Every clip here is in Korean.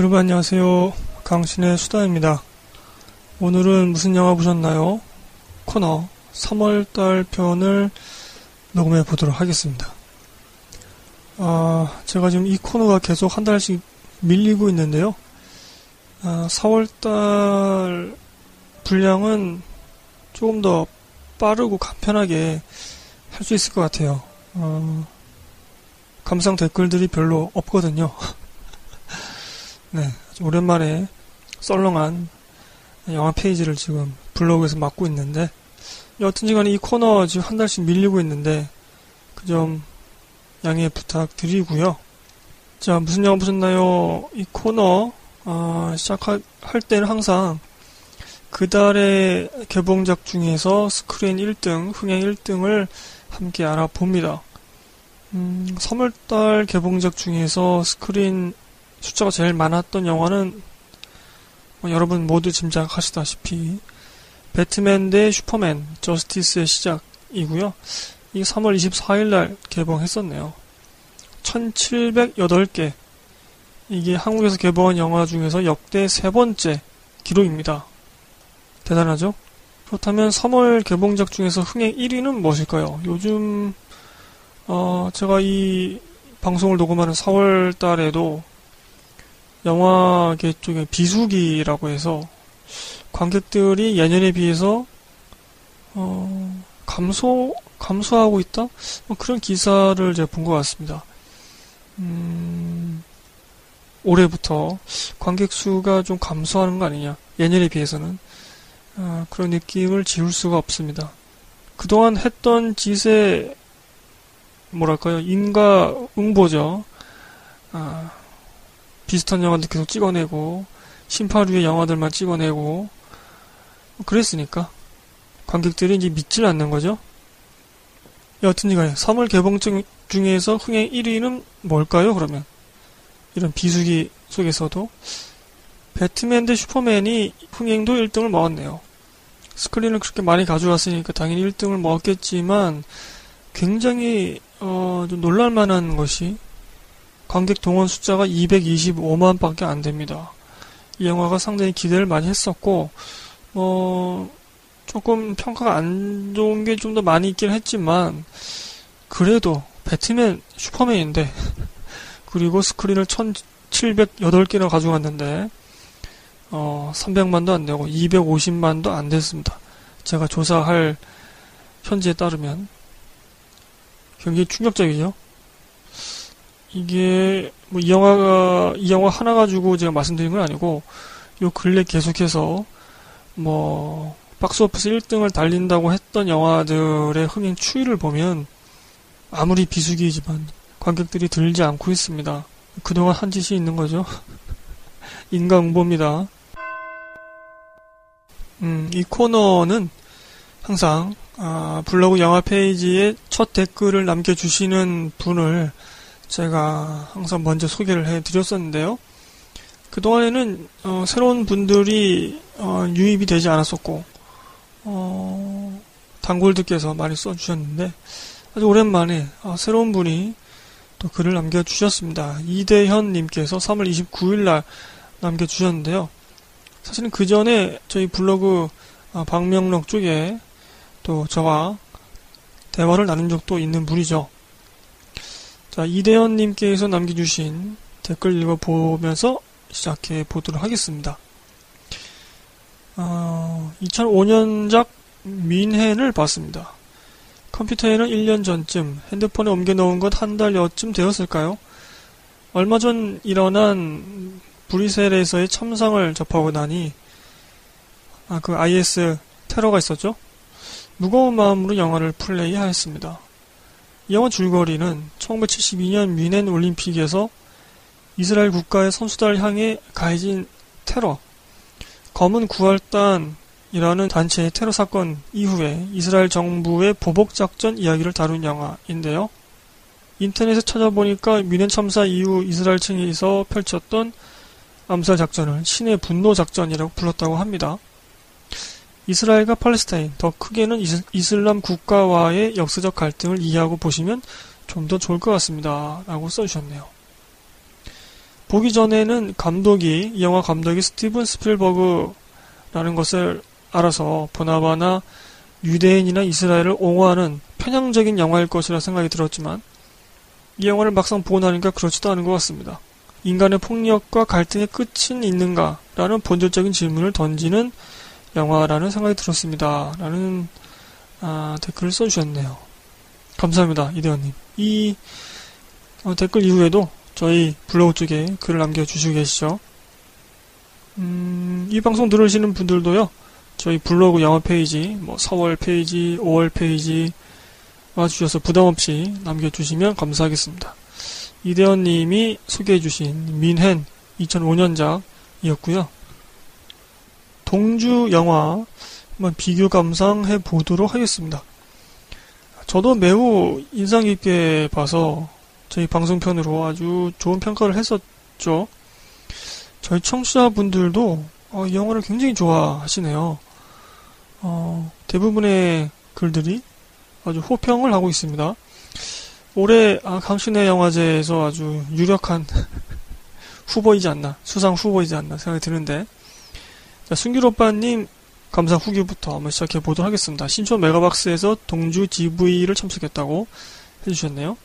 여러분 안녕하세요. 강신의 수다입니다. 오늘은 무슨 영화 보셨나요? 코너 3월달 편을 녹음해 보도록 하겠습니다. 아, 제가 지금 이 코너가 계속 한 달씩 밀리고 있는데요. 아, 4월달 분량은 조금 더 빠르고 간편하게 할 수 있을 것 같아요. 어, 감상 댓글들이 별로 없거든요. 네, 오랜만에 썰렁한 영화 페이지를 지금 블로그에서 맡고 있는데 여튼지 간에 이 코너 지금 한 달씩 밀리고 있는데 그 점 양해 부탁드리고요. 자, 무슨 영화 보셨나요? 이 코너 어, 시작할 때는 항상 그 달의 개봉작 중에서 스크린 1등, 흥행 1등을 함께 알아봅니다. 음, 3월달 개봉작 중에서 스크린 숫자가 제일 많았던 영화는 뭐 여러분 모두 짐작하시다시피 배트맨 대 슈퍼맨 저스티스의 시작이고요. 이 3월 24일 날 개봉했었네요. 1708개. 이게 한국에서 개봉한 영화 중에서 역대 세 번째 기록입니다. 대단하죠? 그렇다면 3월 개봉작 중에서 흥행 1위는 무엇일까요? 요즘 어, 제가 이 방송을 녹음하는 4월 달에도 영화계 쪽에 비수기라고 해서 관객들이 예년에 비해서 어, 감소 감소하고 있다 뭐 그런 기사를 제가 본 것 같습니다. 음, 올해부터 관객 수가 좀 감소하는 거 아니냐 예년에 비해서는 아, 그런 느낌을 지울 수가 없습니다. 그동안 했던 짓에 뭐랄까요 인가 응보죠. 아, 비슷한 영화들 계속 찍어내고 심파류의 영화들만 찍어내고 그랬으니까 관객들이 이제 믿질 않는 거죠. 여튼간에 3월 개봉 중에서 흥행 1위는 뭘까요? 그러면 이런 비수기 속에서도 배트맨 대 슈퍼맨이 흥행도 1등을 먹었네요. 스크린을 그렇게 많이 가져왔으니까 당연히 1등을 먹었겠지만 굉장히 어, 좀 놀랄만한 것이 관객 동원 숫자가 225만 밖에 안 됩니다. 이 영화가 상당히 기대를 많이 했었고, 뭐, 조금 평가가 안 좋은 게 좀 더 많이 있긴 했지만, 그래도 배트맨, 슈퍼맨인데, 그리고 스크린을 1708개나 가져갔는데, 어, 300만도 안 되고, 250만도 안 됐습니다. 제가 조사할 현지에 따르면. 굉장히 충격적이죠? 이게 뭐 이 영화가 이 영화 하나 가지고 제가 말씀드린 건 아니고 요 근래 계속해서 뭐 박스오피스 1등을 달린다고 했던 영화들의 흥행 추이를 보면 아무리 비수기이지만 관객들이 들지 않고 있습니다. 그동안 한 짓이 있는 거죠. 인간응보입니다. 음, 이 코너는 항상 아, 블로그 영화 페이지에 첫 댓글을 남겨주시는 분을 제가 항상 먼저 소개를 해드렸었는데요. 그동안에는 어, 새로운 분들이 어, 유입이 되지 않았었고 어, 단골들께서 많이 써주셨는데 아주 오랜만에 어, 새로운 분이 또 글을 남겨주셨습니다. 이대현님께서 3월 29일 날 남겨주셨는데요. 사실은 그 전에 저희 블로그 어, 방명록 쪽에 또 저와 대화를 나눈 적도 있는 분이죠. 자, 이대현님께서 남겨주신 댓글 읽어보면서 시작해 보도록 하겠습니다. 어, 2005년작 민해를 봤습니다. 컴퓨터에는 1년 전쯤, 핸드폰에 옮겨놓은 것 한 달여쯤 되었을까요? 얼마 전 일어난 브리셀에서의 참상을 접하고 나니, 아, 그 IS 테러가 있었죠? 무거운 마음으로 영화를 플레이하였습니다. 이 영화 줄거리는 1972년 뮌헨 올림픽에서 이스라엘 국가의 선수단을 향해 가해진 테러, 검은 구할단이라는 단체의 테러 사건 이후에 이스라엘 정부의 보복 작전 이야기를 다룬 영화인데요. 인터넷에 찾아보니까 뮌헨 참사 이후 이스라엘 층에서 펼쳤던 암살 작전을 신의 분노 작전이라고 불렀다고 합니다. 이스라엘과 팔레스타인, 더 크게는 이슬람 국가와의 역사적 갈등을 이해하고 보시면 좀 더 좋을 것 같습니다. 라고 써주셨네요. 보기 전에는 감독이, 이 영화 감독이 스티븐 스필버그라는 것을 알아서 보나바나 유대인이나 이스라엘을 옹호하는 편향적인 영화일 것이라 생각이 들었지만 이 영화를 막상 보고 나니까 그렇지도 않은 것 같습니다. 인간의 폭력과 갈등의 끝은 있는가? 라는 본질적인 질문을 던지는 영화라는 생각이 들었습니다. 라는 아, 댓글을 써주셨네요. 감사합니다. 이대원님. 이 어, 댓글 이후에도 저희 블로그 쪽에 글을 남겨주시고 계시죠. 음, 이 방송 들으시는 분들도요. 저희 블로그 영화 페이지, 뭐 4월 페이지, 5월 페이지 와주셔서 부담없이 남겨주시면 감사하겠습니다. 이대원님이 소개해주신 뮌헨 2005년작이었고요. 동주 영화 한번 비교 감상해 보도록 하겠습니다. 저도 매우 인상 깊게 봐서 저희 방송편으로 아주 좋은 평가를 했었죠. 저희 청취자분들도 어, 이 영화를 굉장히 좋아하시네요. 어, 대부분의 글들이 아주 호평을 하고 있습니다. 올해 아, 강신의 영화제에서 아주 유력한 후보이지 않나, 수상 후보이지 않나 생각이 드는데, 자, 순길 오빠님 감상 후기부터 한번 시작해 보도록 하겠습니다. 신촌 메가박스에서 동주 GV를 참석했다고 해주셨네요.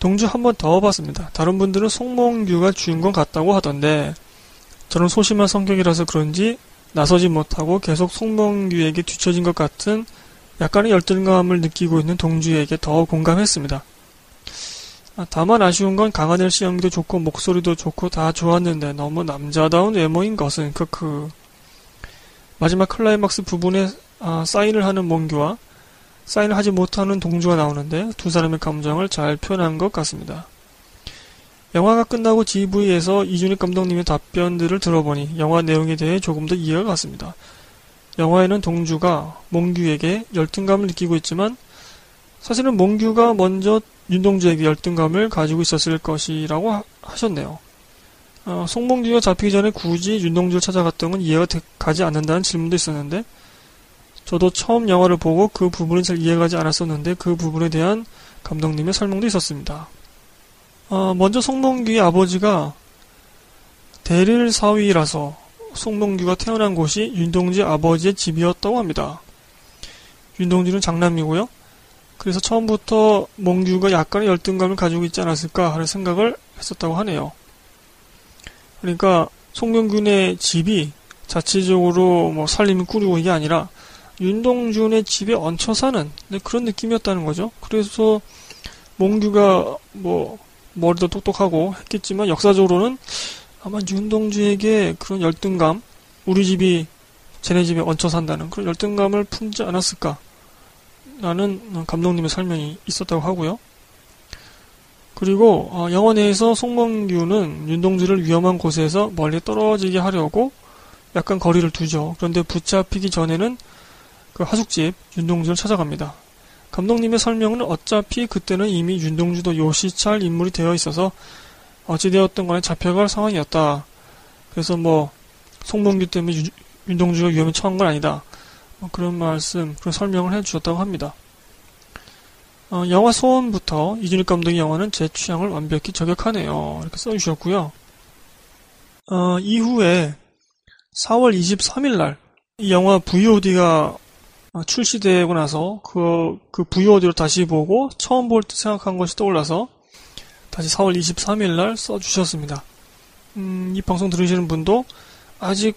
동주 한 번 더 봤습니다. 다른 분들은 송몽규가 주인공 같다고 하던데, 저는 소심한 성격이라서 그런지 나서지 못하고 계속 송몽규에게 뒤처진 것 같은 약간의 열등감을 느끼고 있는 동주에게 더 공감했습니다. 아, 다만 아쉬운 건 강하늘 씨 연기도 좋고 목소리도 좋고 다 좋았는데 너무 남자다운 외모인 것은 크크. 마지막 클라이막스 부분에 아, 사인을 하는 몽규와 사인을 하지 못하는 동주가 나오는데 두 사람의 감정을 잘 표현한 것 같습니다. 영화가 끝나고 GV에서 이준익 감독님의 답변들을 들어보니 영화 내용에 대해 조금 더 이해가 갔습니다. 영화에는 동주가 몽규에게 열등감을 느끼고 있지만 사실은 몽규가 먼저 윤동주에게 열등감을 가지고 있었을 것이라고 하, 셨네요 어, 송몽규가 잡히기 전에 굳이 윤동주를 찾아갔던 건 이해가 가지 않는다는 질문도 있었는데 저도 처음 영화를 보고 그 부분은 잘 이해가지 않았었는데 그 부분에 대한 감독님의 설명도 있었습니다. 어, 먼저 송몽규의 아버지가 대릴 사위라서 송몽규가 태어난 곳이 윤동지 아버지의 집이었다고 합니다. 윤동주는 장남이고요. 그래서 처음부터 몽규가 약간의 열등감을 가지고 있지 않았을까 하는 생각을 했었다고 하네요. 그러니까 송명균의 집이 자체적으로 뭐 살림을 꾸리고 이게 아니라 윤동준의 집에 얹혀 사는 네, 그런 느낌이었다는 거죠. 그래서 몽규가 뭐 머리도 똑똑하고 했겠지만 역사적으로는 아마 윤동주에게 그런 열등감, 우리 집이 쟤네 집에 얹혀 산다는 그런 열등감을 품지 않았을까? 라는 감독님의 설명이 있었다고 하고요. 그리고 어, 영화 내에서 송몽규는 윤동주를 위험한 곳에서 멀리 떨어지게 하려고 약간 거리를 두죠. 그런데 붙잡히기 전에는 그 하숙집 윤동주를 찾아갑니다. 감독님의 설명은 어차피 그때는 이미 윤동주도 요시찰 인물이 되어 있어서 어찌되었던 간에 잡혀갈 상황이었다. 그래서 뭐 송봉규 때문에 유, 윤동주가 위험에 처한 건 아니다. 뭐 그런 말씀, 그런 설명을 해주셨다고 합니다. 어, 영화 소원부터 이준익 감독의 영화는 제 취향을 완벽히 저격하네요. 이렇게 써주셨고요. 어, 이후에 4월 23일 날 이 영화 VOD가 출시되고 나서 그, 그 VOD로 다시 보고 처음 볼 때 생각한 것이 떠올라서 다시 4월 23일 날 써주셨습니다. 음, 이 방송 들으시는 분도 아직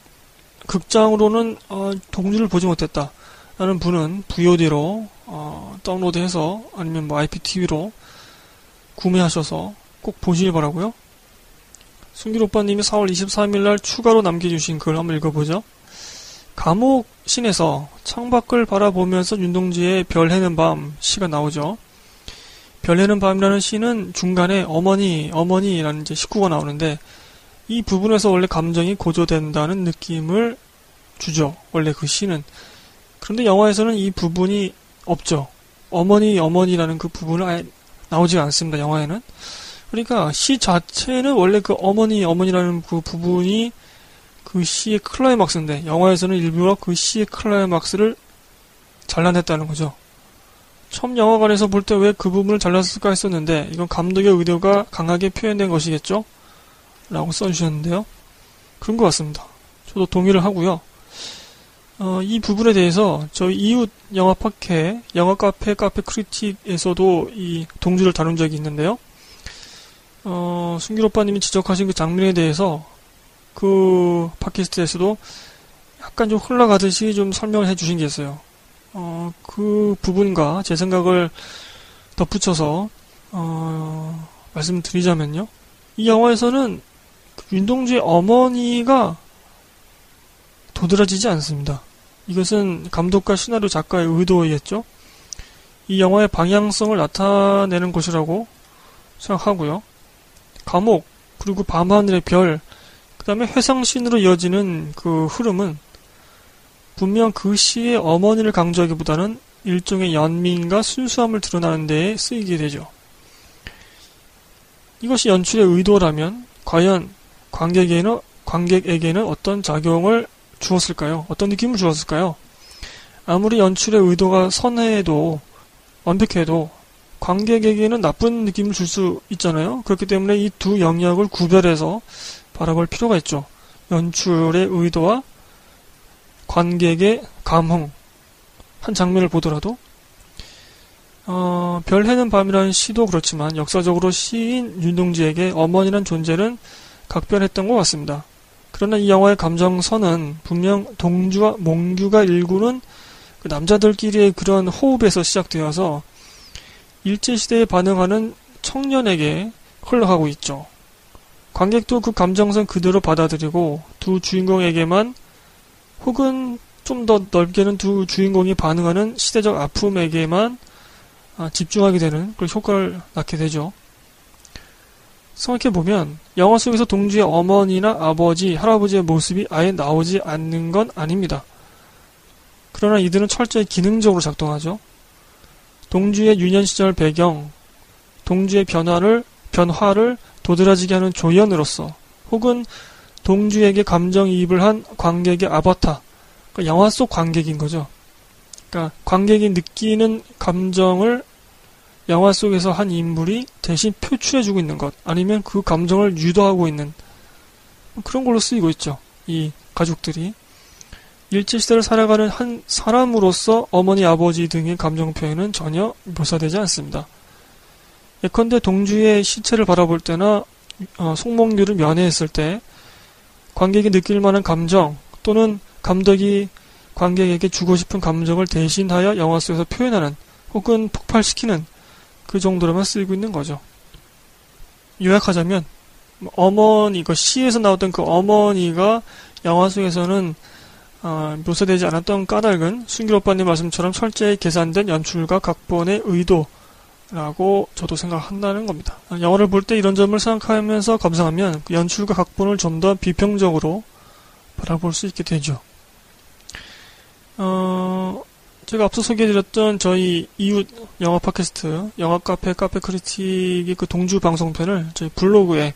극장으로는 어, 동주를 보지 못했다. 라는 분은 VOD로 어, 다운로드해서 아니면 뭐 IPTV로 구매하셔서 꼭 보시길 바라고요. 순길 오빠님이 4월 23일 날 추가로 남겨주신 글 한번 읽어보죠. 감옥 신에서 창밖을 바라보면서 윤동지의 별 해는 밤 시가 나오죠. 별내는 밤이라는 시는 중간에 어머니, 어머니라는 이제 식구가 나오는데 이 부분에서 원래 감정이 고조된다는 느낌을 주죠. 원래 그 시는. 그런데 영화에서는 이 부분이 없죠. 어머니, 어머니라는 그 부분은 아예 나오지 않습니다. 영화에는. 그러니까 시 자체는 원래 그 어머니, 어머니라는 그 부분이 그 시의 클라이막스인데 영화에서는 일부러 그 시의 클라이막스를 잘라냈다는 거죠. 처음 영화관에서 볼 때 왜 그 부분을 잘랐을까 했었는데 이건 감독의 의도가 강하게 표현된 것이겠죠. 라고 써주셨는데요. 그런 것 같습니다. 저도 동의를 하고요. 어, 이 부분에 대해서 저희 이웃 영화 팟캐, 영화 카페, 카페 크리틱에서도 이 동주를 다룬 적이 있는데요. 어, 순길 오빠님이 지적하신 그 장면에 대해서 그 팟캐스트에서도 약간 좀 흘러가듯이 좀 설명을 해 주신 게 있어요. 어, 그 부분과 제 생각을 덧붙여서 어, 말씀드리자면요. 이 영화에서는 그 윤동주의 어머니가 도드라지지 않습니다. 이것은 감독과 시나리오 작가의 의도였죠. 이 영화의 방향성을 나타내는 것이라고 생각하고요. 감옥, 그리고 밤하늘의 별, 그 다음에 회상신으로 이어지는 그 흐름은 분명 그 시의 어머니를 강조하기보다는 일종의 연민과 순수함을 드러나는 데에 쓰이게 되죠. 이것이 연출의 의도라면 과연 관객에게는, 관객에게는 어떤 작용을 주었을까요? 어떤 느낌을 주었을까요? 아무리 연출의 의도가 선해도 완벽해도 관객에게는 나쁜 느낌을 줄 수 있잖아요. 그렇기 때문에 이 두 영역을 구별해서 바라볼 필요가 있죠. 연출의 의도와 관객의 감흥 한 장면을 보더라도 어, 별 해는 밤이라는 시도 그렇지만 역사적으로 시인 윤동지에게 어머니란 존재는 각별했던 것 같습니다. 그러나 이 영화의 감정선은 분명 동주와 몽규가 일구는 그 남자들끼리의 그런 호흡에서 시작되어서 일제시대에 반응하는 청년에게 흘러가고 있죠. 관객도 그 감정선 그대로 받아들이고 두 주인공에게만 혹은 좀 더 넓게는 두 주인공이 반응하는 시대적 아픔에게만 아, 집중하게 되는 그런 효과를 낳게 되죠. 생각해 보면 영화 속에서 동주의 어머니나 아버지, 할아버지의 모습이 아예 나오지 않는 건 아닙니다. 그러나 이들은 철저히 기능적으로 작동하죠. 동주의 유년 시절 배경, 동주의 변화를, 변화를 도드라지게 하는 조연으로서 혹은 동주에게 감정이입을 한 관객의 아바타, 그러니까 영화 속 관객인 거죠. 그러니까 관객이 느끼는 감정을 영화 속에서 한 인물이 대신 표출해주고 있는 것, 아니면 그 감정을 유도하고 있는 그런 걸로 쓰이고 있죠. 이 가족들이. 일제시대를 살아가는 한 사람으로서 어머니, 아버지 등의 감정 표현은 전혀 묘사되지 않습니다. 예컨대 동주의 시체를 바라볼 때나 어, 송몽규를 면회했을 때 관객이 느낄 만한 감정 또는 감독이 관객에게 주고 싶은 감정을 대신하여 영화 속에서 표현하는 혹은 폭발시키는 그 정도로만 쓰이고 있는 거죠. 요약하자면 어머니, 그 시에서 나왔던 그 어머니가 영화 속에서는 어, 묘사되지 않았던 까닭은 순길 오빠님 말씀처럼 철저히 계산된 연출과 각본의 의도라고 저도 생각한다는 겁니다. 영화를 볼 때 이런 점을 생각하면서 감상하면 그 연출과 각본을 좀 더 비평적으로 바라볼 수 있게 되죠. 어, 제가 앞서 소개해드렸던 저희 이웃 영화 팟캐스트, 영화 카페, 카페 크리틱의 그 동주 방송편을 저희 블로그에,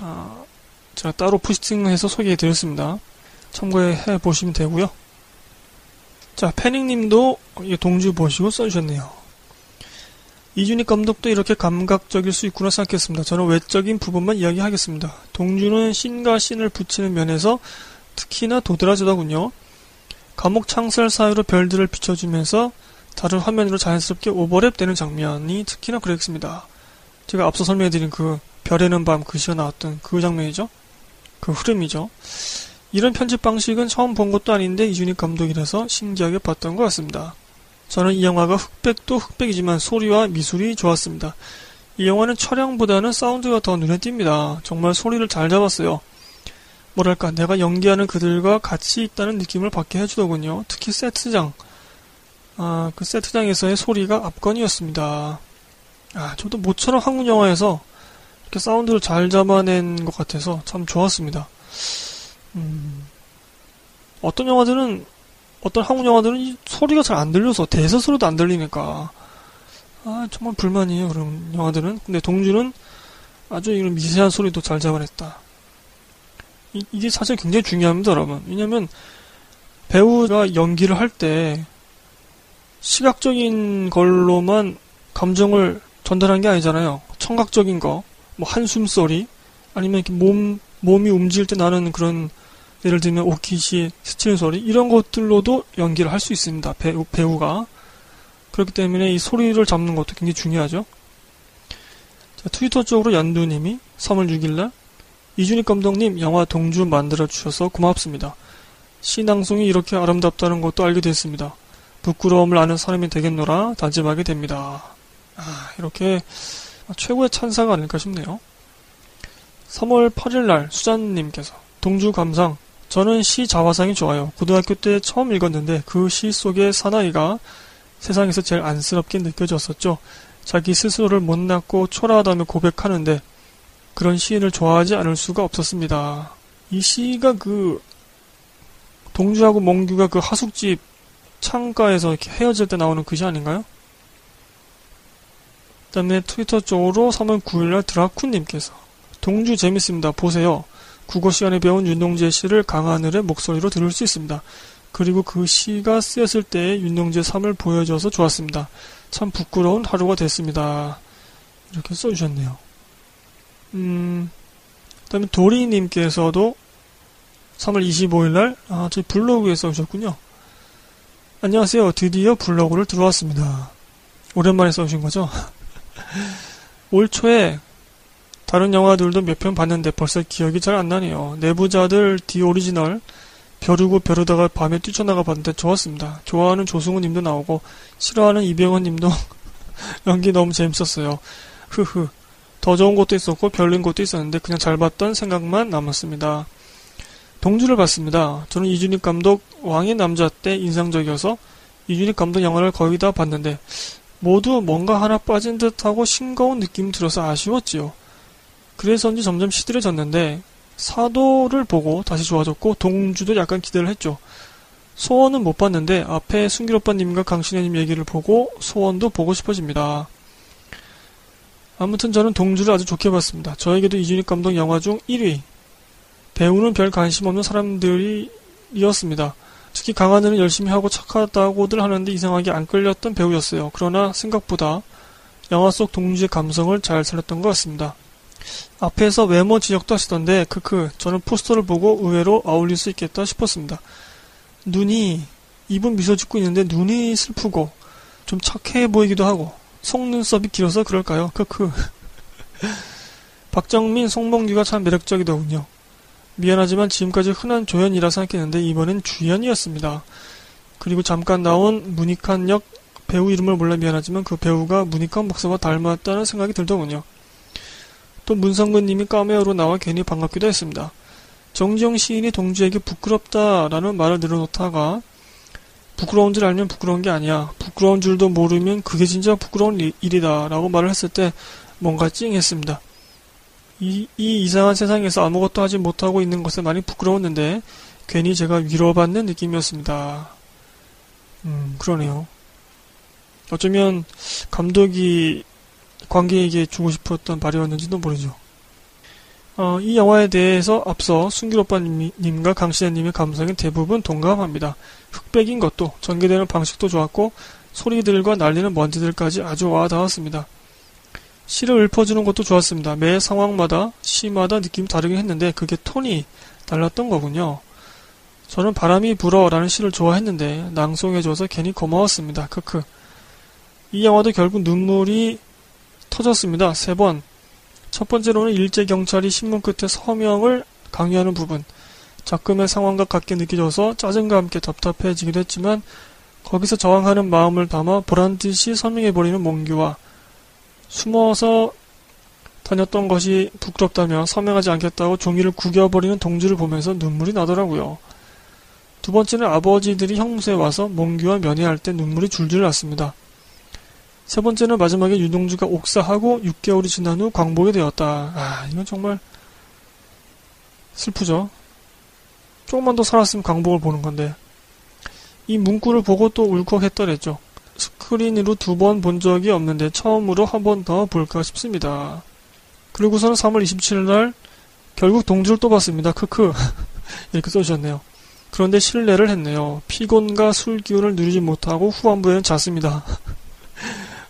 어, 제가 따로 포스팅해서 소개해드렸습니다. 참고해 보시면 되고요. 자, 패닝님도 동주 보시고 써주셨네요. 이준익 감독도 이렇게 감각적일 수 있구나 생각했습니다. 저는 외적인 부분만 이야기하겠습니다. 동주는 신과 신을 붙이는 면에서 특히나 도드라지더군요. 감옥 창살 사이로 별들을 비춰주면서 다른 화면으로 자연스럽게 오버랩되는 장면이 특히나 그랬습니다. 제가 앞서 설명해드린 그 별에는 밤 그 시가 나왔던 그 장면이죠. 그 흐름이죠. 이런 편집 방식은 처음 본 것도 아닌데 이준익 감독이라서 신기하게 봤던 것 같습니다. 저는 이 영화가 흑백도 흑백이지만 소리와 미술이 좋았습니다. 이 영화는 촬영보다는 사운드가 더 눈에 띕니다. 정말 소리를 잘 잡았어요. 뭐랄까 내가 연기하는 그들과 같이 있다는 느낌을 받게 해주더군요. 특히 세트장. 아, 그 세트장에서의 소리가 압권이었습니다. 아, 저도 모처럼 한국 영화에서 이렇게 사운드를 잘 잡아낸 것 같아서 참 좋았습니다. 음, 어떤 영화들은 어떤 한국 영화들은 소리가 잘 안 들려서 대사 소리도 안 들리니까 아 정말 불만이에요 그런 영화들은 근데 동주는 아주 이런 미세한 소리도 잘 잡아냈다 이, 이게 사실 굉장히 중요합니다, 여러분. 왜냐면 배우가 연기를 할 때 시각적인 걸로만 감정을 전달한 게 아니잖아요. 청각적인 거, 뭐 한숨 소리, 아니면 이렇게 몸, 몸이 움직일 때 나는 그런 예를 들면 오키시 스치는 소리 이런 것들로도 연기를 할 수 있습니다. 배우, 배우가 그렇기 때문에 이 소리를 잡는 것도 굉장히 중요하죠. 자, 트위터 쪽으로 연두님이 3월 6일날 이준익 감독님 영화 동주 만들어 주셔서 고맙습니다. 시낭송이 이렇게 아름답다는 것도 알게 됐습니다. 부끄러움을 아는 사람이 되겠노라 다짐하게 됩니다. 아, 이렇게 최고의 찬사가 아닐까 싶네요. 3월 8일 날 수잔님께서 동주 감상 저는 시 자화상이 좋아요. 고등학교 때 처음 읽었는데 그 시 속의 사나이가 세상에서 제일 안쓰럽게 느껴졌었죠. 자기 스스로를 못났고 초라하다며 고백하는데 그런 시인을 좋아하지 않을 수가 없었습니다. 이 시가 그 동주하고 몽규가 그 하숙집 창가에서 이렇게 헤어질 때 나오는 그 시 아닌가요? 그 다음에 트위터 쪽으로 3월 9일날 드라쿤님께서 동주 재밌습니다. 보세요. 국어 시간에 배운 윤동재 시를 강하늘의 목소리로 들을 수 있습니다. 그리고 그 시가 쓰였을 때 윤동주 삶을 보여줘서 좋았습니다. 참 부끄러운 하루가 됐습니다. 이렇게 써주셨네요. 음, 그 다음에 도리님께서도 3월 25일날, 아, 저희 블로그에 써주셨군요. 안녕하세요. 드디어 블로그를 들어왔습니다. 오랜만에 써주신 거죠? 올 초에 다른 영화들도 몇 편 봤는데 벌써 기억이 잘 안 나네요. 내부자들 디 오리지널 벼르고 벼르다가 밤에 뛰쳐나가 봤는데 좋았습니다. 좋아하는 조승우 님도 나오고 싫어하는 이병헌 님도 연기 너무 재밌었어요. 흐흐. 더 좋은 것도 있었고 별린 것도 있었는데 그냥 잘 봤던 생각만 남았습니다. 동주를 봤습니다. 저는 이준익 감독 왕의 남자 때 인상적이어서 이준익 감독 영화를 거의 다 봤는데 모두 뭔가 하나 빠진 듯하고 싱거운 느낌이 들어서 아쉬웠지요. 그래서인지 점점 시들해졌는데 사도를 보고 다시 좋아졌고 동주도 약간 기대를 했죠. 소원은 못 봤는데 앞에 순길 오빠님과 강신혜님 얘기를 보고 소원도 보고 싶어집니다. 아무튼 저는 동주를 아주 좋게 봤습니다. 저에게도 이준익 감독 영화 중 1위. 배우는 별 관심 없는 사람들이었습니다. 특히 강하늘은 열심히 하고 착하다고들 하는데 이상하게 안 끌렸던 배우였어요. 그러나 생각보다 영화 속 동주의 감성을 잘 살렸던 것 같습니다. 앞에서 외모 지적도 하시던데 크크 저는 포스터를 보고 의외로 어울릴 수 있겠다 싶었습니다. 눈이 입은 미소 짓고 있는데 눈이 슬프고 좀 착해 보이기도 하고 속눈썹이 길어서 그럴까요? 크크 박정민, 송몽규가 참 매력적이더군요. 미안하지만 지금까지 흔한 조연이라 생각했는데 이번엔 주연이었습니다. 그리고 잠깐 나온 문익한 역 배우 이름을 몰라 미안하지만 그 배우가 문익한 목사와 닮았다는 생각이 들더군요. 또 문성근님이 까메오로 나와 괜히 반갑기도 했습니다. 정지영 시인이 동주에게 부끄럽다라는 말을 늘어놓다가 부끄러운 줄 알면 부끄러운 게 아니야. 부끄러운 줄도 모르면 그게 진짜 부끄러운 일이다. 라고 말을 했을 때 뭔가 찡했습니다. 이, 이 이상한 세상에서 아무것도 하지 못하고 있는 것에 많이 부끄러웠는데 괜히 제가 위로받는 느낌이었습니다. 음, 그러네요. 어쩌면 감독이 관객에게 주고 싶었던 말이었는지도 모르죠. 어, 이 영화에 대해서 앞서 순길 오빠님과 강신혜님의 감성에 대부분 동감합니다. 흑백인 것도 전개되는 방식도 좋았고 소리들과 날리는 먼지들까지 아주 와닿았습니다. 시를 읊어주는 것도 좋았습니다. 매 상황마다 시마다 느낌이 다르긴 했는데 그게 톤이 달랐던 거군요. 저는 바람이 불어라는 시를 좋아했는데 낭송해줘서 괜히 고마웠습니다. 크크. 이 영화도 결국 눈물이 터졌습니다. 세 번. 첫 번째로는 일제 경찰이 신문 끝에 서명을 강요하는 부분. 작금의 상황과 같게 느껴져서 짜증과 함께 답답해지기도 했지만 거기서 저항하는 마음을 담아 보란 듯이 서명해버리는 몽규와 숨어서 다녔던 것이 부끄럽다며 서명하지 않겠다고 종이를 구겨버리는 동주를 보면서 눈물이 나더라고요. 두 번째는 아버지들이 형무소에 와서 몽규와 면회할 때 눈물이 줄줄 났습니다. 세 번째는 마지막에 윤동주가 옥사하고 6개월이 지난 후 광복이 되었다. 아, 이건 정말 슬프죠. 조금만 더 살았으면 광복을 보는 건데. 이 문구를 보고 또 울컥했더랬죠. 스크린으로 두 번 본 적이 없는데 처음으로 한 번 더 볼까 싶습니다. 그리고서는 3월 27일 결국 동주를 또 봤습니다. 크크. 이렇게 써주셨네요. 그런데 실례를 했네요. 피곤과 술 기운을 누리지 못하고 후반부에는 잤습니다.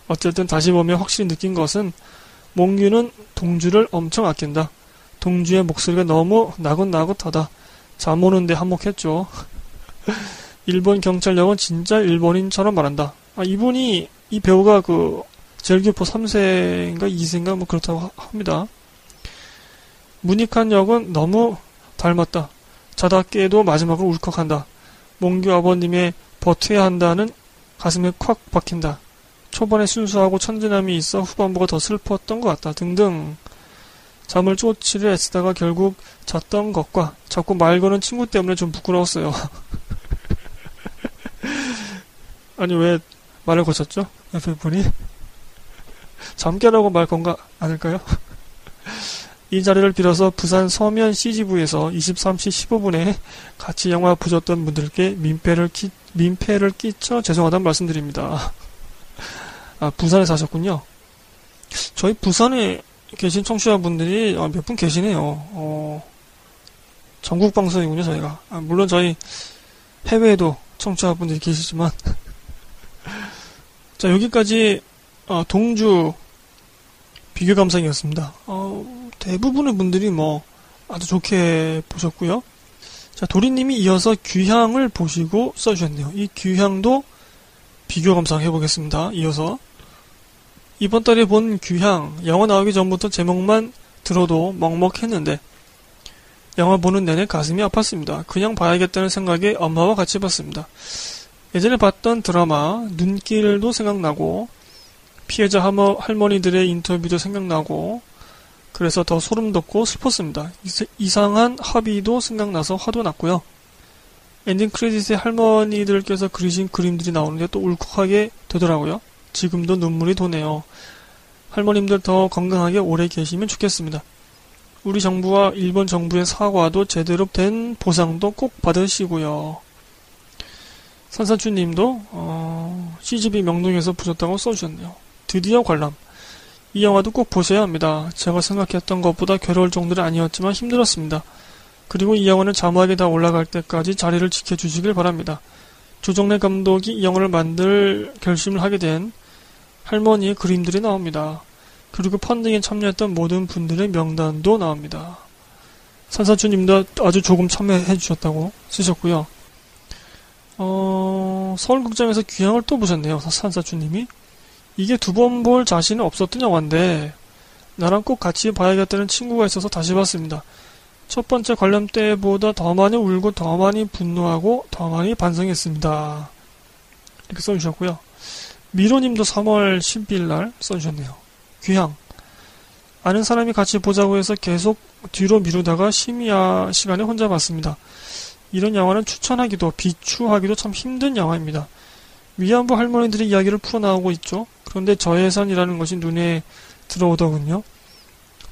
어쨌든 다시 보면 확실히 느낀 것은 몽규는 동주를 엄청 아낀다. 동주의 목소리가 너무 나긋나긋하다. 잠 오는데 한몫했죠. 일본 경찰력은 진짜 일본인처럼 말한다. 아, 이분이, 이 배우가 그, 젤규포 3세인가 2세인가 뭐 그렇다고 합니다. 문익한 역은 너무 닮았다. 자다 깨도 마지막으로 울컥한다. 몽규 아버님의 버텨야 한다는 가슴에 콱 박힌다. 초반에 순수하고 천진함이 있어 후반부가 더 슬펐던 것 같다. 등등. 잠을 쫓지를 애쓰다가 결국 잤던 것과 자꾸 말 거는 친구 때문에 좀 부끄러웠어요. 아니 왜 말을 거쳤죠? 옆에 분이 잠 깨라고 말 건가 아닐까요? 이 자리를 빌어서 부산 서면 CGV에서 23시 15분에 같이 영화 보셨던 분들께 민폐를 끼, 민폐를 끼쳐 죄송하다는 말씀드립니다. 아, 부산에 사셨군요. 저희 부산에 계신 청취자분들이 아, 몇분 계시네요. 어, 전국 방송이군요, 저희가. 아, 물론 저희 해외에도 청취자분들이 계시지만. 자, 여기까지 어, 동주 비교 감상이었습니다. 어, 대부분의 분들이 뭐 아주 좋게 보셨고요. 자, 도리님이 이어서 귀향을 보시고 써주셨네요. 이 귀향도 비교 감상 해 보겠습니다. 이어서 이번 달에 본 귀향 영화 나오기 전부터 제목만 들어도 먹먹했는데 영화 보는 내내 가슴이 아팠습니다. 그냥 봐야겠다는 생각에 엄마와 같이 봤습니다. 예전에 봤던 드라마 눈길도 생각나고 피해자 할머니들의 인터뷰도 생각나고 그래서 더 소름 돋고 슬펐습니다. 이상한 합의도 생각나서 화도 났고요. 엔딩 크레딧에 할머니들께서 그리신 그림들이 나오는데 또 울컥하게 되더라고요. 지금도 눈물이 도네요. 할머님들 더 건강하게 오래 계시면 좋겠습니다. 우리 정부와 일본 정부의 사과도 제대로 된 보상도 꼭 받으시고요. 산사춘 님도 어, CGV 명동에서 보셨다고 써주셨네요. 드디어 관람. 이 영화도 꼭 보셔야 합니다. 제가 생각했던 것보다 괴로울 정도는 아니었지만 힘들었습니다. 그리고 이 영화는 자막이 다 올라갈 때까지 자리를 지켜주시길 바랍니다. 조정래 감독이 이 영화를 만들 결심을 하게 된 할머니의 그림들이 나옵니다. 그리고 펀딩에 참여했던 모든 분들의 명단도 나옵니다. 산사주님도 아주 조금 참여해 주셨다고 쓰셨고요. 어, 서울극장에서 귀향을 또 보셨네요. 산사주님이. 이게 두 번 볼 자신은 없었던 영화인데 나랑 꼭 같이 봐야겠다는 친구가 있어서 다시 봤습니다. 첫 번째 관람 때보다 더 많이 울고 더 많이 분노하고 더 많이 반성했습니다. 이렇게 써주셨고요. 미로님도 3월 10일 날 써주셨네요. 귀향. 아는 사람이 같이 보자고 해서 계속 뒤로 미루다가 심야 시간에 혼자 봤습니다. 이런 영화는 추천하기도 비추하기도 참 힘든 영화입니다. 위안부 할머니들의 이야기를 풀어나오고 있죠. 그런데 저예산이라는 것이 눈에 들어오더군요.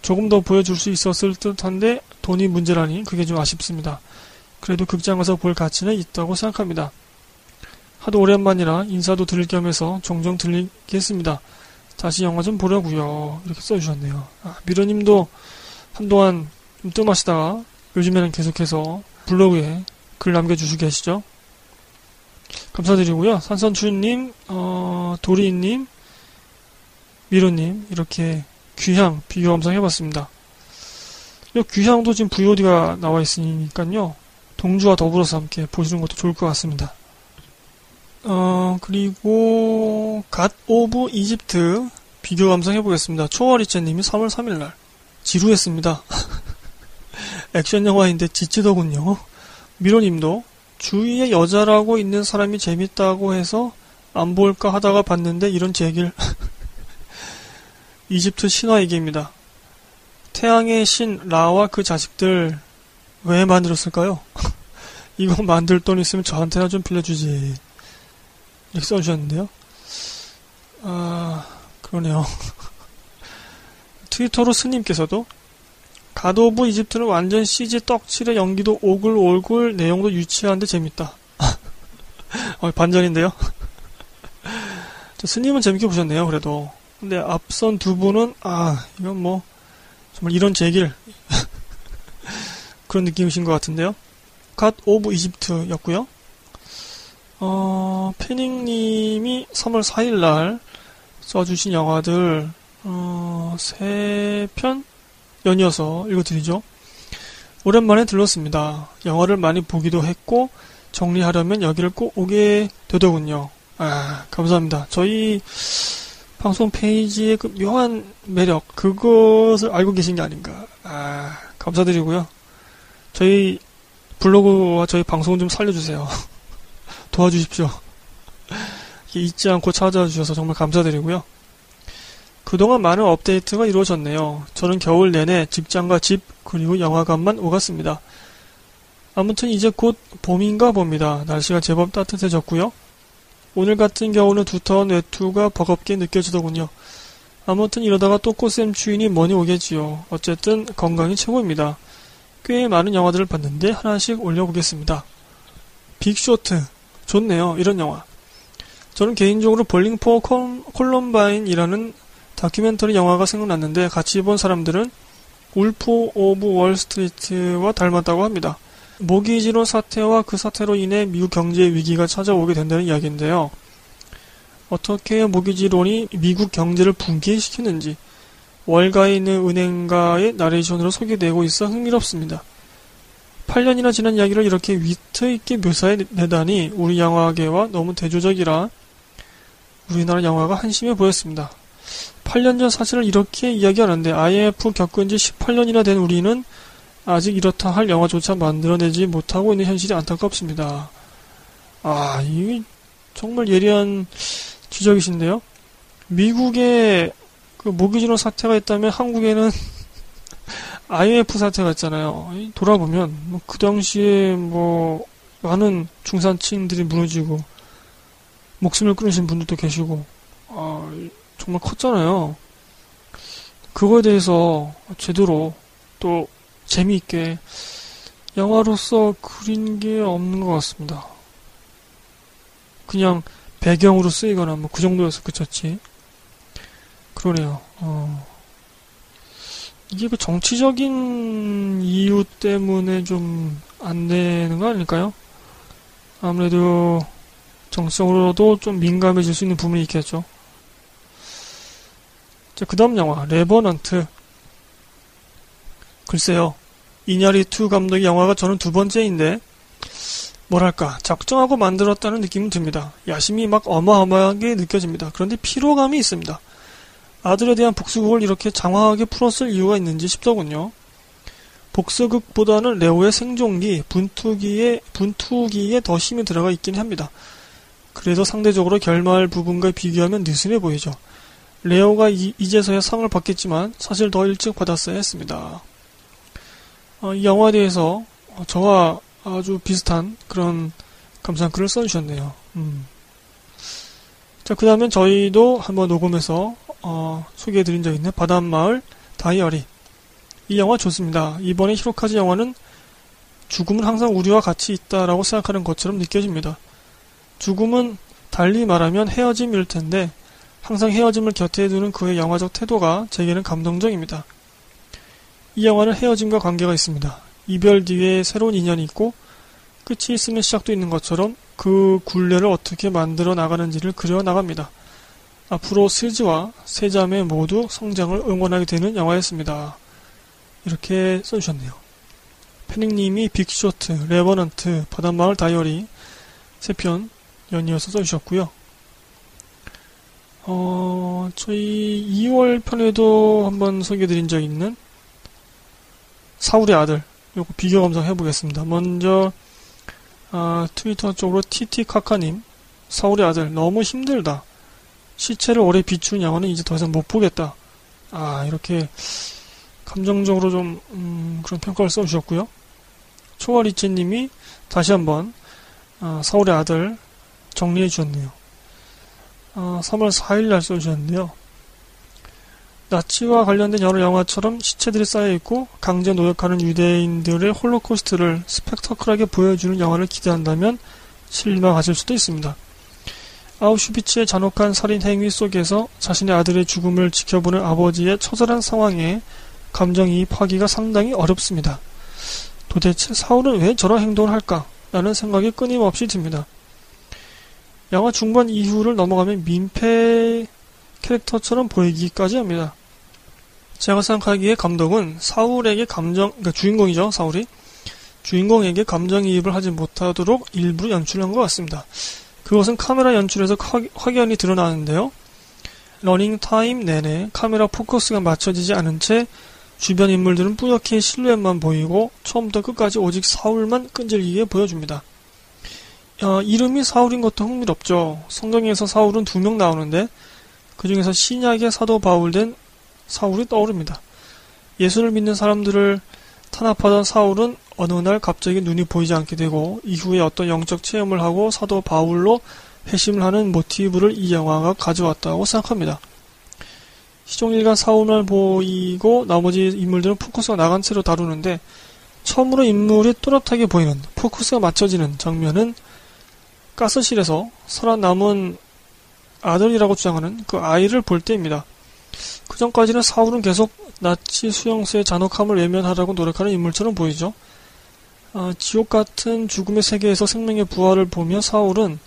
조금 더 보여줄 수 있었을 듯한데 돈이 문제라니 그게 좀 아쉽습니다. 그래도 극장 가서 볼 가치는 있다고 생각합니다. 하도 오랜만이라 인사도 드릴 겸해서 종종 들리겠습니다. 다시 영화 좀 보려고요. 이렇게 써주셨네요. 아, 미러님도 한동안 좀 뜸하시다가 요즘에는 계속해서 블로그에 글 남겨주시고 계시죠. 감사드리고요. 산선추님, 어, 도리님, 미로님 이렇게 귀향 비교 감상 해봤습니다. 이 귀향도 지금 VOD가 나와 있으니까요. 동주와 더불어서 함께 보시는 것도 좋을 것 같습니다. 어, 그리고 갓 오브 이집트 비교 감상 해 보겠습니다. 초월이체님이 3월 3일 날 지루했습니다. 액션 영화인데 지치더군요. 미로 님도 주위에 여자라고 있는 사람이 재밌다고 해서 안 볼까 하다가 봤는데 이런 제길 이집트 신화 얘기입니다. 태양의 신 라와 그 자식들 왜 만들었을까요? 이거 만들 돈 있으면 저한테나 좀 빌려주지. 이렇게 써주셨는데요. 아, 그러네요. 트위터로 스님께서도 가도브 이집트는 완전 CG 떡칠의 연기도 오글오글 내용도 유치한데 재밌다. 어, 반전인데요. 스님은 재밌게 보셨네요, 그래도. 근데 앞선 두 분은, 아, 이건 뭐, 정말 이런 제길. 그런 느낌이신 것 같은데요. 갓 오브 이집트였고요. 어, 패닝님이 3월 4일날 써주신 영화들, 어, 3편 연이어서 읽어드리죠. 오랜만에 들렀습니다. 영화를 많이 보기도 했고 정리하려면 여기를 꼭 오게 되더군요. 아, 감사합니다. 저희 방송 페이지의 그 묘한 매력, 그것을 알고 계신 게 아닌가. 아, 감사드리고요. 저희 블로그와 저희 방송 좀 살려주세요. 도와주십시오. 잊지 않고 찾아와 주셔서 정말 감사드리고요. 그동안 많은 업데이트가 이루어졌네요. 저는 겨울 내내 직장과 집 그리고 영화관만 오갔습니다. 아무튼 이제 곧 봄인가 봅니다. 날씨가 제법 따뜻해졌고요. 오늘 같은 경우는 두터운 외투가 버겁게 느껴지더군요. 아무튼 이러다가 또 꽃샘추위니 뭐니 오겠지요. 어쨌든 건강이 최고입니다. 꽤 많은 영화들을 봤는데 하나씩 올려보겠습니다. 빅쇼트. 좋네요. 이런 영화. 저는 개인적으로 볼링 포 콜럼바인이라는 다큐멘터리 영화가 생각났는데 같이 본 사람들은 울프 오브 월스트리트와 닮았다고 합니다. 모기지론 사태와 그 사태로 인해 미국 경제 위기가 찾아오게 된다는 이야기인데요. 어떻게 모기지론이 미국 경제를 붕괴시키는지 월가에 있는 은행가의 나레이션으로 소개되고 있어 흥미롭습니다. 8년이나 지난 이야기를 이렇게 위트 있게 묘사해내다니 우리 영화계와 너무 대조적이라 우리나라 영화가 한심해 보였습니다. 8년 전 사실을 이렇게 이야기하는데 IMF 겪은 지 18년이나 된 우리는 아직 이렇다 할 영화조차 만들어내지 못하고 있는 현실이 안타깝습니다. 아, 이 정말 예리한 지적이신데요. 미국에 그 모기지론 사태가 있다면 한국에는 IMF 사태가 있잖아요. 돌아보면 뭐 그 당시에 뭐 많은 중산층들이 무너지고 목숨을 끊으신 분들도 계시고 아, 정말 컸잖아요. 그거에 대해서 제대로 또 재미있게 영화로서 그린 게 없는 것 같습니다. 그냥 배경으로 쓰이거나 뭐 그 정도여서 그쳤지. 그러네요. 어. 이게 그 정치적인 이유 때문에 좀 안 되는 거 아닐까요? 아무래도 정성으로도 좀 민감해질 수 있는 부분이 있겠죠. 자, 그 다음 영화, 레버넌트. 글쎄요. 이냐리2 감독의 영화가 저는 두 번째인데, 뭐랄까, 작정하고 만들었다는 느낌은 듭니다. 야심이 막 어마어마하게 느껴집니다. 그런데 피로감이 있습니다. 아들에 대한 복수극을 이렇게 장황하게 풀었을 이유가 있는지 싶더군요. 복수극보다는 레오의 생존기, 분투기에, 분투기에 더 힘이 들어가 있긴 합니다. 그래도 상대적으로 결말 부분과 비교하면 느슨해 보이죠. 레오가 이, 제서야 상을 받겠지만 사실 더 일찍 받았어야 했습니다. 어, 이 영화에 대해서 저와 아주 비슷한 그런 감상글을 써주셨네요. 음. 자, 그 다음엔 저희도 한번 녹음해서 어, 소개해드린 적 있는 바닷마을 다이어리. 이 영화 좋습니다. 이번에 히로카즈 영화는 죽음은 항상 우리와 같이 있다라고 생각하는 것처럼 느껴집니다. 죽음은 달리 말하면 헤어짐일 텐데 항상 헤어짐을 곁에 두는 그의 영화적 태도가 제게는 감동적입니다. 이 영화는 헤어짐과 관계가 있습니다. 이별 뒤에 새로운 인연이 있고 끝이 있으면 시작도 있는 것처럼 그 굴레를 어떻게 만들어 나가는지를 그려 나갑니다. 앞으로 스즈와 세자매 모두 성장을 응원하게 되는 영화였습니다. 이렇게 써주셨네요. 패닝님이 빅쇼트, 레버넌트, 바닷마을 다이어리 세 편 연이어서 써주셨고요. 어, 저희 2월 편에도 한번 소개해드린 적 있는 사울의 아들 요거 비교 감상 해보겠습니다. 먼저 아, 트위터 쪽으로 티티카카님 사울의 아들 너무 힘들다. 시체를 오래 비춘 영화는 이제 더 이상 못 보겠다. 아 이렇게 감정적으로 좀 음, 그런 평가를 써주셨고요. 초월이치님이 다시 한번 아, 사울의 아들 정리해 주셨네요. 아, 3월 4일 날 써주셨는데요. 나치와 관련된 여러 영화처럼 시체들이 쌓여있고 강제 노역하는 유대인들의 홀로코스트를 스펙터클하게 보여주는 영화를 기대한다면 실망하실 수도 있습니다. 아우슈비츠의 잔혹한 살인 행위 속에서 자신의 아들의 죽음을 지켜보는 아버지의 처절한 상황에 감정이입하기가 상당히 어렵습니다. 도대체 사울은 왜 저런 행동을 할까? 라는 생각이 끊임없이 듭니다. 영화 중반 이후를 넘어가면 민폐 캐릭터처럼 보이기까지 합니다. 제가 생각하기에 감독은 사울에게 감정, 그러니까 주인공이죠, 사울이. 주인공에게 감정이입을 하지 못하도록 일부러 연출한 것 같습니다. 그것은 카메라 연출에서 확연히 드러나는데요. 러닝 타임 내내 카메라 포커스가 맞춰지지 않은 채 주변 인물들은 뿌옇게 실루엣만 보이고 처음부터 끝까지 오직 사울만 끈질기게 보여줍니다. 어, 이름이 사울인 것도 흥미롭죠. 성경에서 사울은 두 명 나오는데 그 중에서 신약의 사도 바울된 사울이 떠오릅니다. 예수를 믿는 사람들을 탄압하던 사울은 어느 날 갑자기 눈이 보이지 않게 되고 이후에 어떤 영적 체험을 하고 사도 바울로 회심을 하는 모티브를 이 영화가 가져왔다고 생각합니다. 시종일관 사울만 보이고 나머지 인물들은 포커스가 나간 채로 다루는데 처음으로 인물이 또렷하게 보이는 포커스가 맞춰지는 장면은 가스실에서 살아남은 아들이라고 주장하는 그 아이를 볼 때입니다. 그 전까지는 사울은 계속 나치 수용소의 잔혹함을 외면하라고 노력하는 인물처럼 보이죠. 어, 지옥 같은 죽음의 세계에서 생명의 부활을 보며 사울은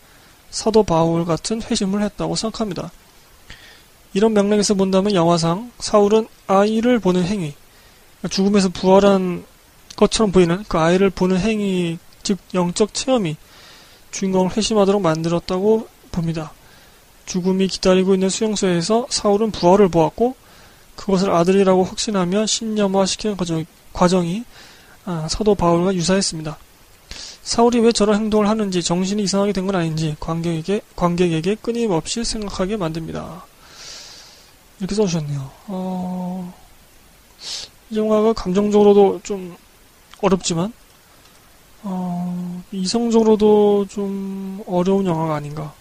사도 바울 같은 회심을 했다고 생각합니다. 이런 맥락에서 본다면 영화상 사울은 아이를 보는 행위, 죽음에서 부활한 것처럼 보이는 그 아이를 보는 행위, 즉 영적 체험이 주인공을 회심하도록 만들었다고 봅니다. 죽음이 기다리고 있는 수용소에서 사울은 부활을 보았고 그것을 아들이라고 확신하며 신념화시키는 과정, 이 아, 사도 바울과 유사했습니다. 사울이 왜 저런 행동을 하는지 정신이 이상하게 된 건 아닌지 관객에게, 관객에게 끊임없이 생각하게 만듭니다. 이렇게 써주셨네요. 어, 이 영화가 감정적으로도 좀 어렵지만, 어, 이성적으로도 좀 어려운 영화가 아닌가.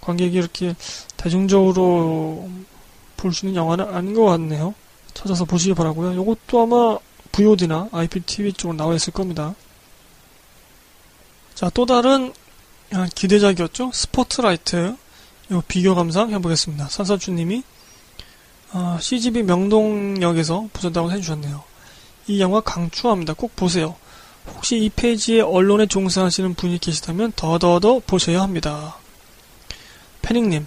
관객이 이렇게 대중적으로 볼 수 있는 영화는 아닌 것 같네요. 찾아서 보시기 바라고요. 이것도 아마 VOD나 IPTV 쪽으로 나와 있을 겁니다. 자, 또 다른 아, 기대작이었죠. 스포트라이트. 이 비교 감상 해보겠습니다. 산사주님이 아, CGV 명동역에서 보셨다고 해주셨네요. 이 영화 강추합니다. 꼭 보세요. 혹시 이 페이지에 언론에 종사하시는 분이 계시다면 더더더 보셔야 합니다. 패닝님,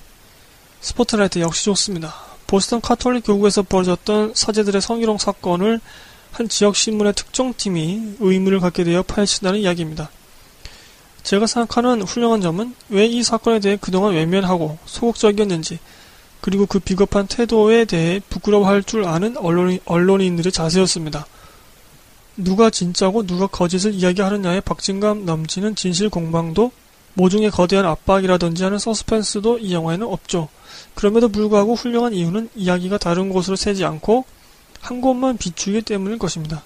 스포트라이트 역시 좋습니다. 보스턴 카톨릭 교구에서 벌어졌던 사제들의 성희롱 사건을 한 지역 신문의 특정팀이 의무를 갖게 되어 파헤친다는 이야기입니다. 제가 생각하는 훌륭한 점은 왜 이 사건에 대해 그동안 외면하고 소극적이었는지, 그리고 그 비겁한 태도에 대해 부끄러워할 줄 아는 언론인, 언론인들의 자세였습니다. 누가 진짜고 누가 거짓을 이야기하느냐에 박진감 넘치는 진실 공방도 모종의 거대한 압박이라든지 하는 서스펜스도 이 영화에는 없죠. 그럼에도 불구하고 훌륭한 이유는 이야기가 다른 곳으로 새지 않고 한 곳만 비추기 때문일 것입니다.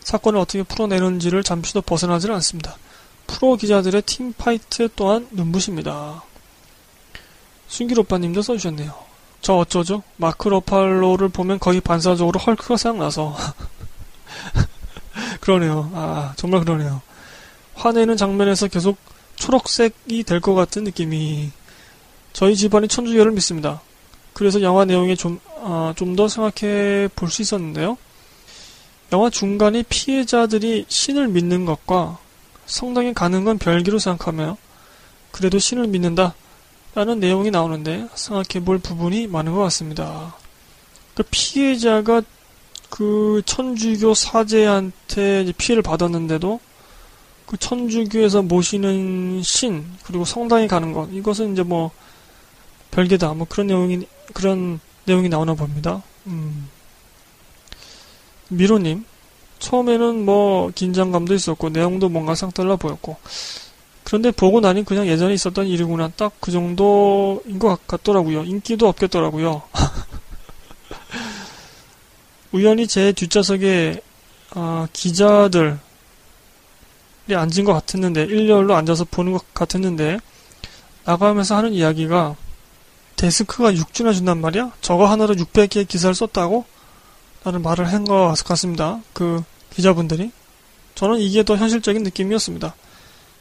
사건을 어떻게 풀어내는지를 잠시도 벗어나질 않습니다. 프로 기자들의 team fight 또한 눈부십니다. 순길 오빠님도 써주셨네요. 저 어쩌죠? 마크 러팔로를 보면 거의 반사적으로 헐크가 생각나서. 그러네요. 아, 정말 그러네요. 화내는 장면에서 계속 초록색이 될 것 같은 느낌이 저희 집안이 천주교를 믿습니다. 그래서 영화 내용에 좀, 아, 좀더 생각해 볼 수 있었는데요. 영화 중간에 피해자들이 신을 믿는 것과 성당에 가는 건 별개로 생각하며 그래도 신을 믿는다 라는 내용이 나오는데 생각해 볼 부분이 많은 것 같습니다. 그 피해자가 그 천주교 사제한테 피해를 받았는데도 그 천주교에서 모시는 신 그리고 성당에 가는 것 이것은 이제 뭐 별개다 뭐 그런 내용이 그런 내용이 나오나 봅니다. 음. 미로님 처음에는 뭐 긴장감도 있었고 내용도 뭔가 상달라 보였고 그런데 보고 나니 그냥 예전에 있었던 일이구나 딱 그 정도인 것 같더라고요. 인기도 없겠더라고요. 우연히 제 뒷좌석에 어, 기자들이 앉은 것 같았는데 일렬로 앉아서 보는 것 같았는데 나가면서 하는 이야기가 데스크가 6주나 준단 말이야? 저거 하나로 600개의 기사를 썼다고? 라는 말을 한 것 같습니다. 그 기자분들이. 저는 이게 더 현실적인 느낌이었습니다.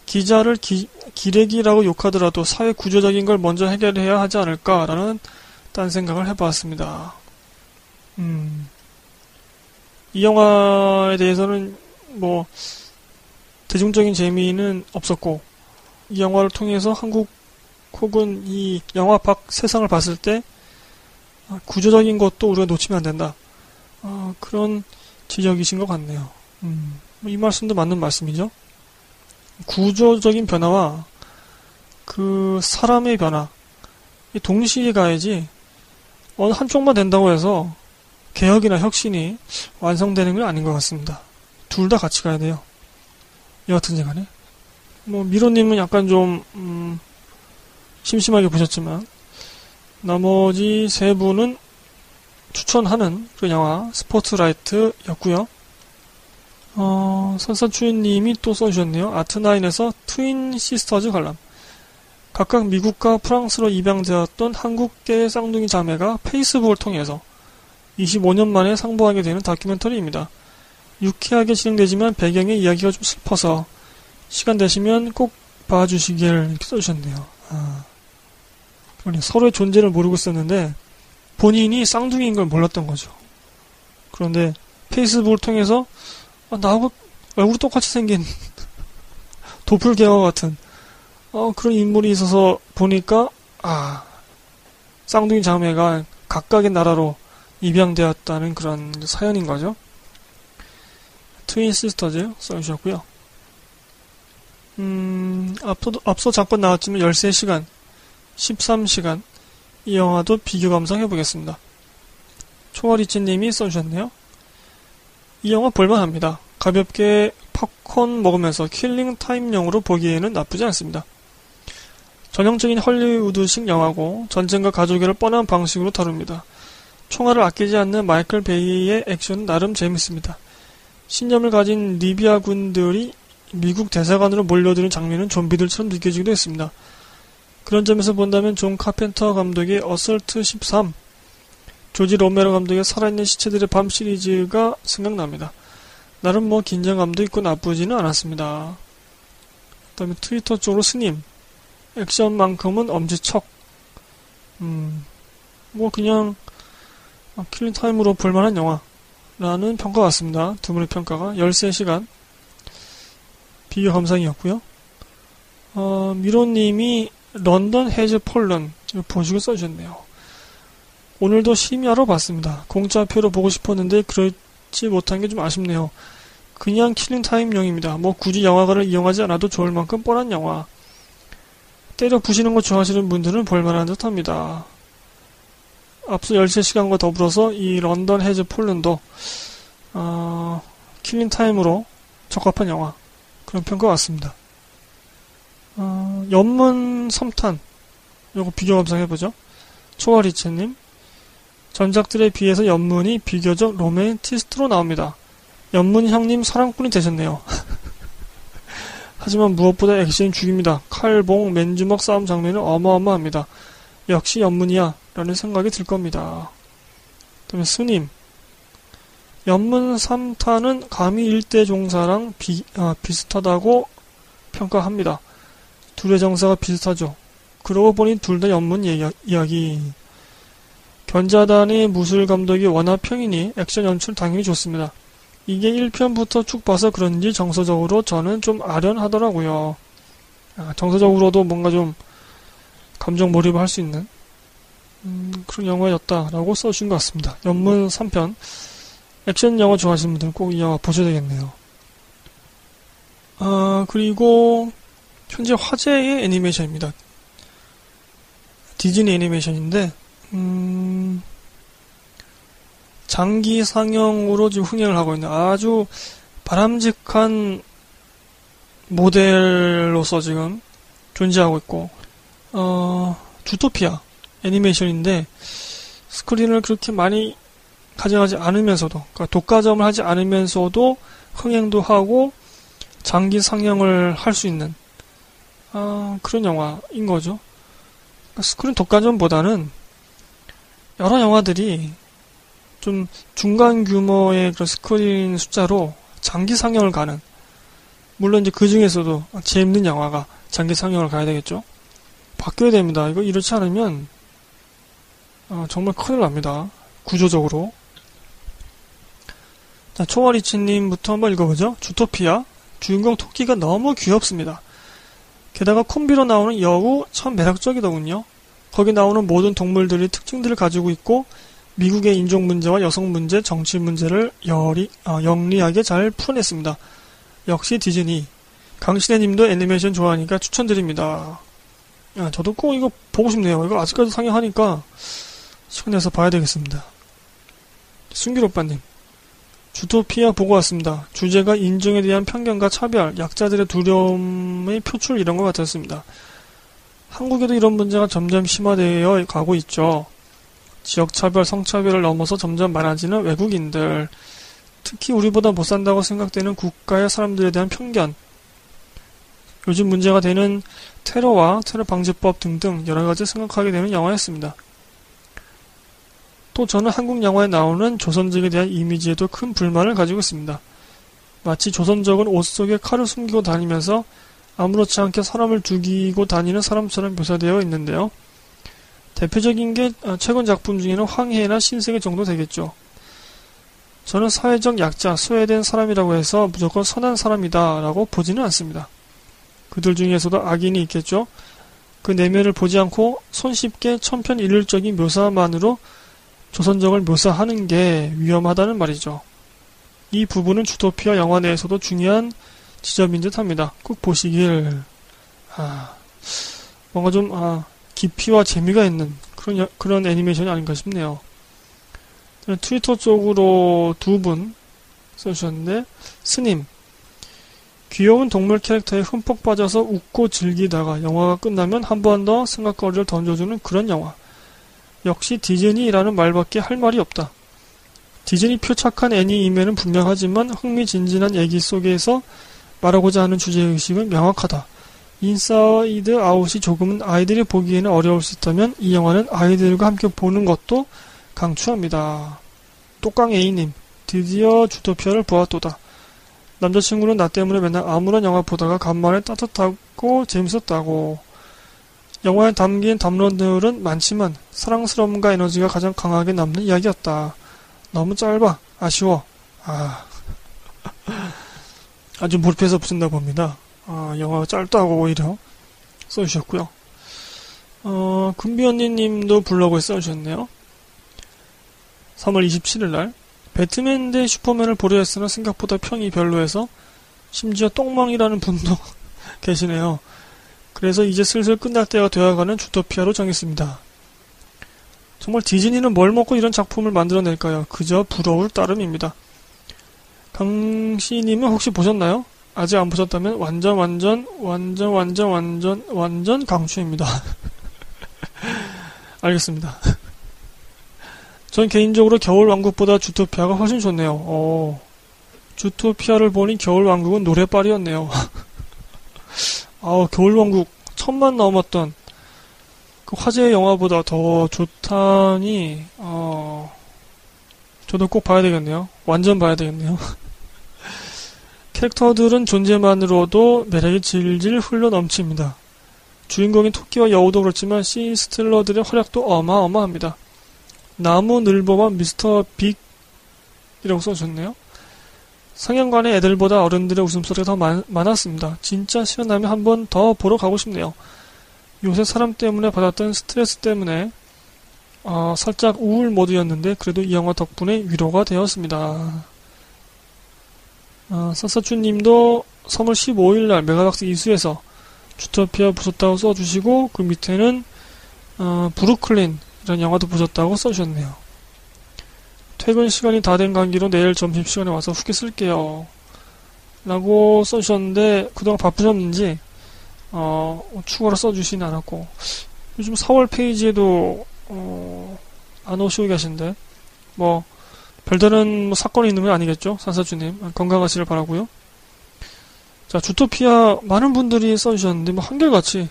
기자를 기, 기레기라고 욕하더라도 사회 구조적인 걸 먼저 해결해야 하지 않을까라는 딴 생각을 해봤습니다. 음. 이 영화에 대해서는 뭐 대중적인 재미는 없었고 이 영화를 통해서 한국 혹은 이 영화 밖 세상을 봤을 때 구조적인 것도 우리가 놓치면 안 된다. 어, 그런 지적이신 것 같네요. 음, 이 말씀도 맞는 말씀이죠. 구조적인 변화와 그 사람의 변화, 동시에 가야지 어느 한쪽만 된다고 해서 개혁이나 혁신이 완성되는 건 아닌 것 같습니다. 둘 다 같이 가야 돼요. 여하튼지 간에. 뭐, 미로님은 약간 좀, 음, 심심하게 보셨지만, 나머지 세 분은 추천하는 그 영화, 스포트라이트였고요 어, 선사추인님이 또 써주셨네요. 아트나인에서 트윈 시스터즈 관람. 각각 미국과 프랑스로 입양되었던 한국계 쌍둥이 자매가 페이스북을 통해서 25년 만에 상봉하게 되는 다큐멘터리입니다. 유쾌하게 진행되지만 배경의 이야기가 좀 슬퍼서 시간 되시면 꼭 봐주시길 써주셨네요. 아, 서로의 존재를 모르고 있었는데 본인이 쌍둥이인 걸 몰랐던 거죠. 그런데 페이스북을 통해서 아, 나하고 얼굴이 똑같이 생긴 도플갱어 같은 어, 그런 인물이 있어서 보니까, 아, 쌍둥이 자매가 각각의 나라로 입양되었다는 그런 사연인 거죠. 트윈 시스터즈 써주셨고요. 음, 앞서, 앞서 잠깐 나왔지만 13시간, 13시간, 이 영화도 비교 감상해보겠습니다. 초월이치님이 써주셨네요. 이 영화 볼만합니다. 가볍게 팝콘 먹으면서 killing time용으로 보기에는 나쁘지 않습니다. 전형적인 헐리우드식 영화고 전쟁과 가족애를 뻔한 방식으로 다룹니다. 총알을 아끼지 않는 마이클 베이의 액션은 나름 재밌습니다. 신념을 가진 리비아 군들이 미국 대사관으로 몰려드는 장면은 좀비들처럼 느껴지기도 했습니다. 그런 점에서 본다면 존 카펜터 감독의 어설트 13, 조지 로메로 감독의 살아있는 시체들의 밤 시리즈가 생각납니다. 나름 뭐 긴장감도 있고 나쁘지는 않았습니다. 그 다음에 트위터 쪽으로 스님, 액션만큼은 엄지척. 음, 뭐 그냥 killing time으로 볼만한 영화라는 평가 같습니다. 두 분의 평가가 13시간 비교 감상이었고요. 어, 미로님이 런던 해즈 폴른 보시고 써주셨네요. 오늘도 심야로 봤습니다. 공짜표로 보고 싶었는데 그렇지 못한 게 좀 아쉽네요. 그냥 killing time용입니다. 뭐 굳이 영화관을 이용하지 않아도 좋을 만큼 뻔한 영화. 때려 부시는 거 좋아하시는 분들은 볼만한 듯 합니다. 앞서 13시간과 더불어서 이 런던 해즈 폴른도 어, killing time으로 적합한 영화 그런 평가 같습니다. 어, 연문 섬탄 요거 비교 감상해보죠. 초월이체님 전작들에 비해서 연문이 비교적 로맨티스트로 나옵니다. 연문 형님 사랑꾼이 되셨네요. 하지만 무엇보다 액션이 죽입니다. 칼봉, 맨주먹 싸움 장면은 어마어마합니다. 역시 연문이야 라는 생각이 들 겁니다. 그다음에 스님 연문 3탄은 감히 일대 종사랑 비, 아, 비슷하다고 평가합니다. 둘의 정사가 비슷하죠. 그러고 보니 둘 다 연문 이야기. 견자단의 무술 감독이 워낙 평이니 액션 연출 당연히 좋습니다. 이게 1편부터 쭉 봐서 그런지 정서적으로 저는 좀 아련하더라고요. 아, 정서적으로도 뭔가 좀 감정 몰입을 할 수 있는 음, 그런 영화였다라고 써준 것 같습니다. 연문 3편 액션 영화 좋아하시는 분들은 꼭 이 영화 보셔야 되겠네요. 아, 그리고 현재 화제의 애니메이션입니다. 디즈니 애니메이션인데 음, 장기 상영으로 지금 흥행을 하고 있는 아주 바람직한 모델로서 지금 존재하고 있고, 어, 주토피아 애니메이션인데, 스크린을 그렇게 많이 가져가지 않으면서도, 그러니까 독과점을 하지 않으면서도 흥행도 하고, 장기 상영을 할 수 있는, 아, 그런 영화인 거죠. 그러니까 스크린 독과점보다는 여러 영화들이 좀 중간 규모의 그런 스크린 숫자로 장기 상영을 가는 물론 이제 그 중에서도 재밌는 영화가 장기 상영을 가야 되겠죠. 바뀌어야 됩니다. 이거 이렇지 않으면 어, 정말 큰일 납니다. 구조적으로. 자, 초월이치님부터 한번 읽어보죠. 주토피아. 주인공 토끼가 너무 귀엽습니다. 게다가 콤비로 나오는 여우 참 매력적이더군요. 거기 나오는 모든 동물들이 특징들을 가지고 있고 미국의 인종 문제와 여성 문제, 정치 문제를 열이, 어, 영리하게 잘 풀어냈습니다. 역시 디즈니. 강신혜님도 애니메이션 좋아하니까 추천드립니다. 야, 저도 꼭 이거 보고 싶네요. 이거 아직까지 상영하니까 시간 내서 봐야 되겠습니다. 순길 오빠님. 주토피아 보고 왔습니다. 주제가 인종에 대한 편견과 차별, 약자들의 두려움의 표출 이런 것 같았습니다. 한국에도 이런 문제가 점점 심화되어 가고 있죠. 지역차별, 성차별을 넘어서 점점 많아지는 외국인들, 특히 우리보다 못 산다고 생각되는 국가의 사람들에 대한 편견, 요즘 문제가 되는 테러와 테러 방지법 등등 여러 가지 생각하게 되는 영화였습니다. 또 저는 한국 영화에 나오는 조선족에 대한 이미지에도 큰 불만을 가지고 있습니다. 마치 조선족은 옷 속에 칼을 숨기고 다니면서 아무렇지 않게 사람을 죽이고 다니는 사람처럼 묘사되어 있는데요. 대표적인 게 아, 최근 작품 중에는 황해나 신세계 정도 되겠죠. 저는 사회적 약자, 소외된 사람이라고 해서 무조건 선한 사람이다 라고 보지는 않습니다. 그들 중에서도 악인이 있겠죠. 그 내면을 보지 않고 손쉽게 천편일률적인 묘사만으로 조선적을 묘사하는 게 위험하다는 말이죠. 이 부분은 주토피아 영화 내에서도 중요한 지점인 듯 합니다. 꼭 보시길, 아, 뭔가 좀, 아, 깊이와 재미가 있는 그런, 그런 애니메이션이 아닌가 싶네요. 트위터 쪽으로 두 분 써주셨는데, 스님. 귀여운 동물 캐릭터에 흠뻑 빠져서 웃고 즐기다가 영화가 끝나면 한 번 더 생각거리를 던져주는 그런 영화. 역시 디즈니라는 말밖에 할 말이 없다. 디즈니표 착한 애니임에는 분명하지만 흥미진진한 얘기 속에서 말하고자 하는 주제의식은 명확하다. 인사이드 아웃이 조금은 아이들이 보기에는 어려울 수 있다면 이 영화는 아이들과 함께 보는 것도 강추합니다. 똑강 A님, 드디어 주토피아를 보았도다. 남자친구는 나 때문에 맨날 아무런 영화 보다가 간만에 따뜻하고 재밌었다고. 영화에 담긴 담론들은 많지만 사랑스러움과 에너지가 가장 강하게 남는 이야기였다. 너무 짧아. 아쉬워. 아. 아주 몰입해서 보신다 봅니다. 아, 영화가 짧다고 오히려 써주셨고요. 어, 금비 언니님도 블로그에 써주셨네요. 3월 27일 날 배트맨 대 슈퍼맨을 보려 했으나 생각보다 평이 별로해서 심지어 똥망이라는 분도 계시네요. 그래서 이제 슬슬 끝날 때가 되어가는 주토피아로 정했습니다. 정말 디즈니는 뭘 먹고 이런 작품을 만들어낼까요? 그저 부러울 따름입니다. 강씨님은 혹시 보셨나요? 아직 안 보셨다면 완전 완전 완전 완전 완전 완전 강추입니다. 알겠습니다. 전 개인적으로 겨울왕국보다 주토피아가 훨씬 좋네요. 어, 주토피아를 보니 겨울왕국은 노래빨이었네요. 아, 겨울왕국 천만 넘었던 그 화제의 영화보다 더 좋다니, 어, 저도 꼭 봐야 되겠네요. 완전 봐야 되겠네요. 캐릭터들은 존재만으로도 매력이 질질 흘러 넘칩니다. 주인공인 토끼와 여우도 그렇지만 시스틀러들의 활약도 어마어마합니다. 나무 늘보만 미스터 빅이라고 써주셨네요. 상영관의 애들보다 어른들의 웃음소리가 더 많, 많았습니다. 진짜 시간 나면 한 번 더 보러 가고 싶네요. 요새 사람 때문에 받았던 스트레스 때문에 어, 살짝 우울 모드였는데 그래도 이 영화 덕분에 위로가 되었습니다. 어, 사사추님도 3월 15일날 메가박스 이수에서 주토피아 보셨다고 써주시고 그 밑에는 어, 브루클린 이런 영화도 보셨다고 써주셨네요. 퇴근 시간이 다 된 관계로 내일 점심시간에 와서 후기 쓸게요. 라고 써주셨는데 그동안 바쁘셨는지 어, 추가로 써주시진 않았고. 요즘 4월 페이지에도 어, 안 오시고 계신데. 뭐 별다른 뭐 사건이 있는 건 아니겠죠? 산사주님. 건강하시길 바라고요. 자 주토피아 많은 분들이 써주셨는데 뭐 한결같이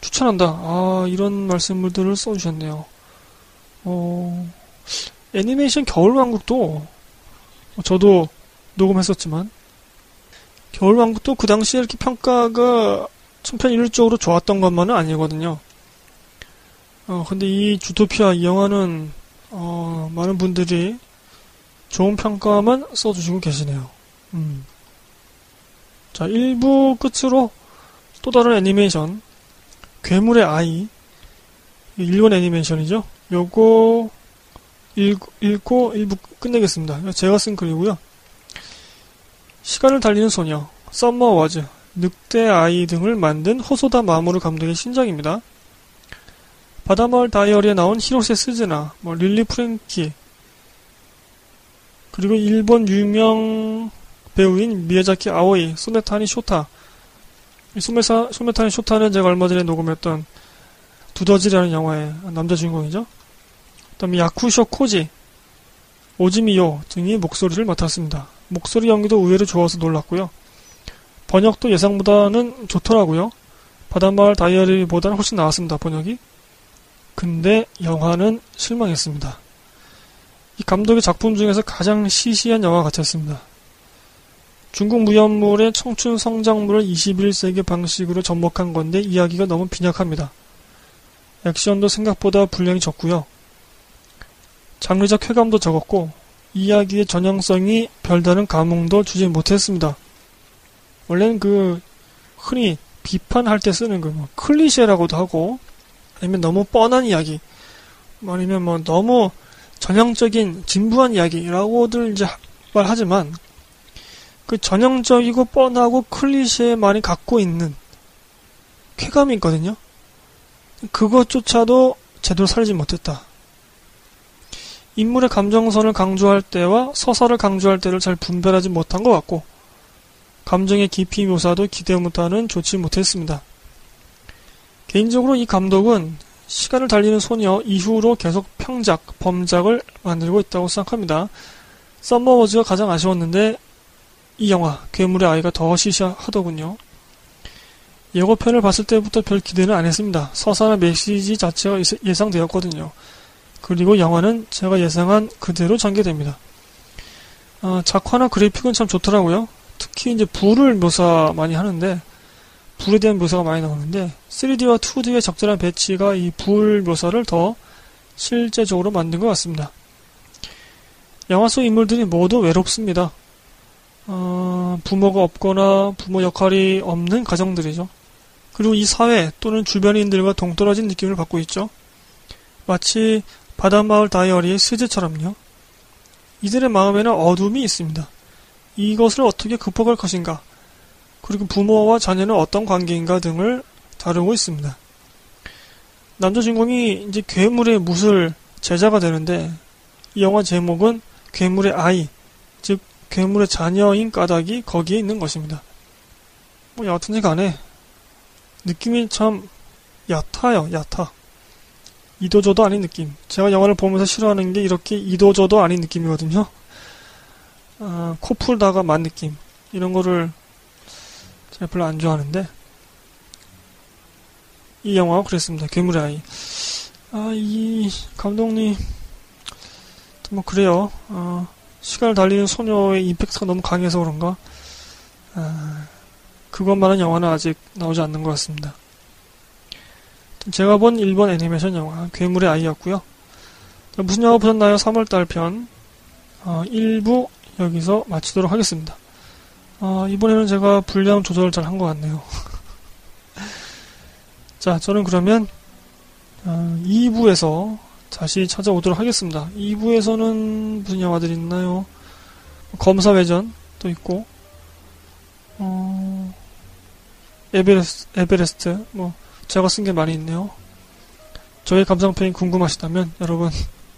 추천한다. 아 이런 말씀들을 써주셨네요. 어, 애니메이션 겨울왕국도 저도 녹음했었지만 겨울왕국도 그 당시에 이렇게 평가가 천편일률적으로 좋았던 것만은 아니거든요. 어, 근데 이 주토피아 이 영화는 어, 많은 분들이 좋은 평가만 써주시고 계시네요. 음. 자, 1부 끝으로 또 다른 애니메이션 괴물의 아이 일본 애니메이션이죠. 요거 읽고, 읽고 1부 끝내겠습니다. 제가 쓴 글이고요. 시간을 달리는 소녀, 썸머 워즈, 늑대 아이 등을 만든 호소다 마모루 감독의 신작입니다. 바다마을 다이어리에 나온 히로세 스즈나, 뭐 릴리 프랭키, 그리고 일본 유명 배우인 미야자키 아오이, 소메타니 쇼타. 소메타니 쇼타는 제가 얼마 전에 녹음했던 두더지라는 영화의 남자 주인공이죠. 그다음에 야쿠쇼 코지, 오지미요 등이 목소리를 맡았습니다. 목소리 연기도 의외로 좋아서 놀랐고요. 번역도 예상보다는 좋더라고요. 바닷마을 다이어리보다는 훨씬 나았습니다, 번역이. 근데 영화는 실망했습니다. 이 감독의 작품 중에서 가장 시시한 영화 같았습니다. 중국 무협물의 청춘 성장물을 21세기 방식으로 접목한 건데 이야기가 너무 빈약합니다. 액션도 생각보다 분량이 적고요. 장르적 쾌감도 적었고 이야기의 전형성이 별다른 감흥도 주지 못했습니다. 원래는 그 흔히 비판할 때 쓰는 그 뭐 클리셰라고도 하고 아니면 너무 뻔한 이야기 뭐 아니면 뭐 너무 전형적인 진부한 이야기라고들 이제 말하지만 그 전형적이고 뻔하고 클리셰 많이 갖고 있는 쾌감이 있거든요. 그것조차도 제대로 살지 못했다. 인물의 감정선을 강조할 때와 서사를 강조할 때를 잘 분별하지 못한 것 같고, 감정의 깊이 묘사도 기대 못하는 좋지 못했습니다. 개인적으로 이 감독은 시간을 달리는 소녀 이후로 계속 평작, 범작을 만들고 있다고 생각합니다. 썸머워즈가 가장 아쉬웠는데 이 영화 괴물의 아이가 더 시시하더군요. 예고편을 봤을 때부터 별 기대는 안 했습니다. 서사나 메시지 자체가 예상되었거든요. 그리고 영화는 제가 예상한 그대로 전개됩니다. 어, 작화나 그래픽은 참 좋더라고요. 특히 이제 불을 묘사 많이 하는데 불에 대한 묘사가 많이 나오는데 3D와 2D의 적절한 배치가 이 불 묘사를 더 실제적으로 만든 것 같습니다. 영화 속 인물들이 모두 외롭습니다. 어, 부모가 없거나 부모 역할이 없는 가정들이죠. 그리고 이 사회 또는 주변인들과 동떨어진 느낌을 받고 있죠. 마치 바닷마을 다이어리의 스즈처럼요. 이들의 마음에는 어둠이 있습니다. 이것을 어떻게 극복할 것인가, 그리고 부모와 자녀는 어떤 관계인가 등을 다루고 있습니다. 남자 주인공이 이제 괴물의 무술 제자가 되는데 이 영화 제목은 괴물의 아이, 즉 괴물의 자녀인 까닭이 거기에 있는 것입니다. 뭐 여하튼지 간에 느낌이 참 얕아요, 얕아. 이도저도 아닌 느낌. 제가 영화를 보면서 싫어하는 게 이렇게 이도저도 아닌 느낌이거든요. 아, 코 풀다가 만 느낌. 이런 거를 제가 별로 안 좋아하는데, 이 영화가 그랬습니다. 괴물의 아이. 아, 이 감독님, 뭐, 그래요. 아, 시간을 달리는 소녀의 임팩트가 너무 강해서 그런가? 아, 그것만한 영화는 아직 나오지 않는 것 같습니다. 제가 본 일본 애니메이션 영화 괴물의 아이였고요. 무슨 영화 보셨나요? 3월달 편 어, 1부 여기서 마치도록 하겠습니다. 어, 이번에는 제가 분량 조절을 잘 한 것 같네요. 자, 저는 그러면 어, 2부에서 다시 찾아오도록 하겠습니다. 2부에서는 무슨 영화들이 있나요? 검사 외전도 있고 어, 에베레스트, 에베레스트, 뭐, 제가 쓴 게 많이 있네요. 저의 감상평이 궁금하시다면, 여러분,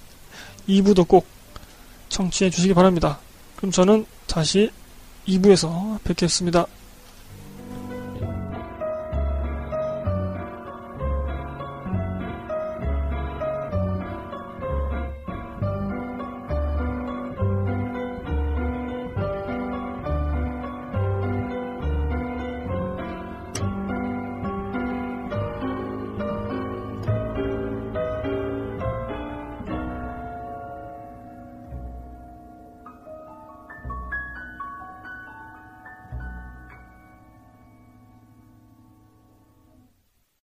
2부도 꼭 청취해 주시기 바랍니다. 그럼 저는 다시 2부에서 뵙겠습니다.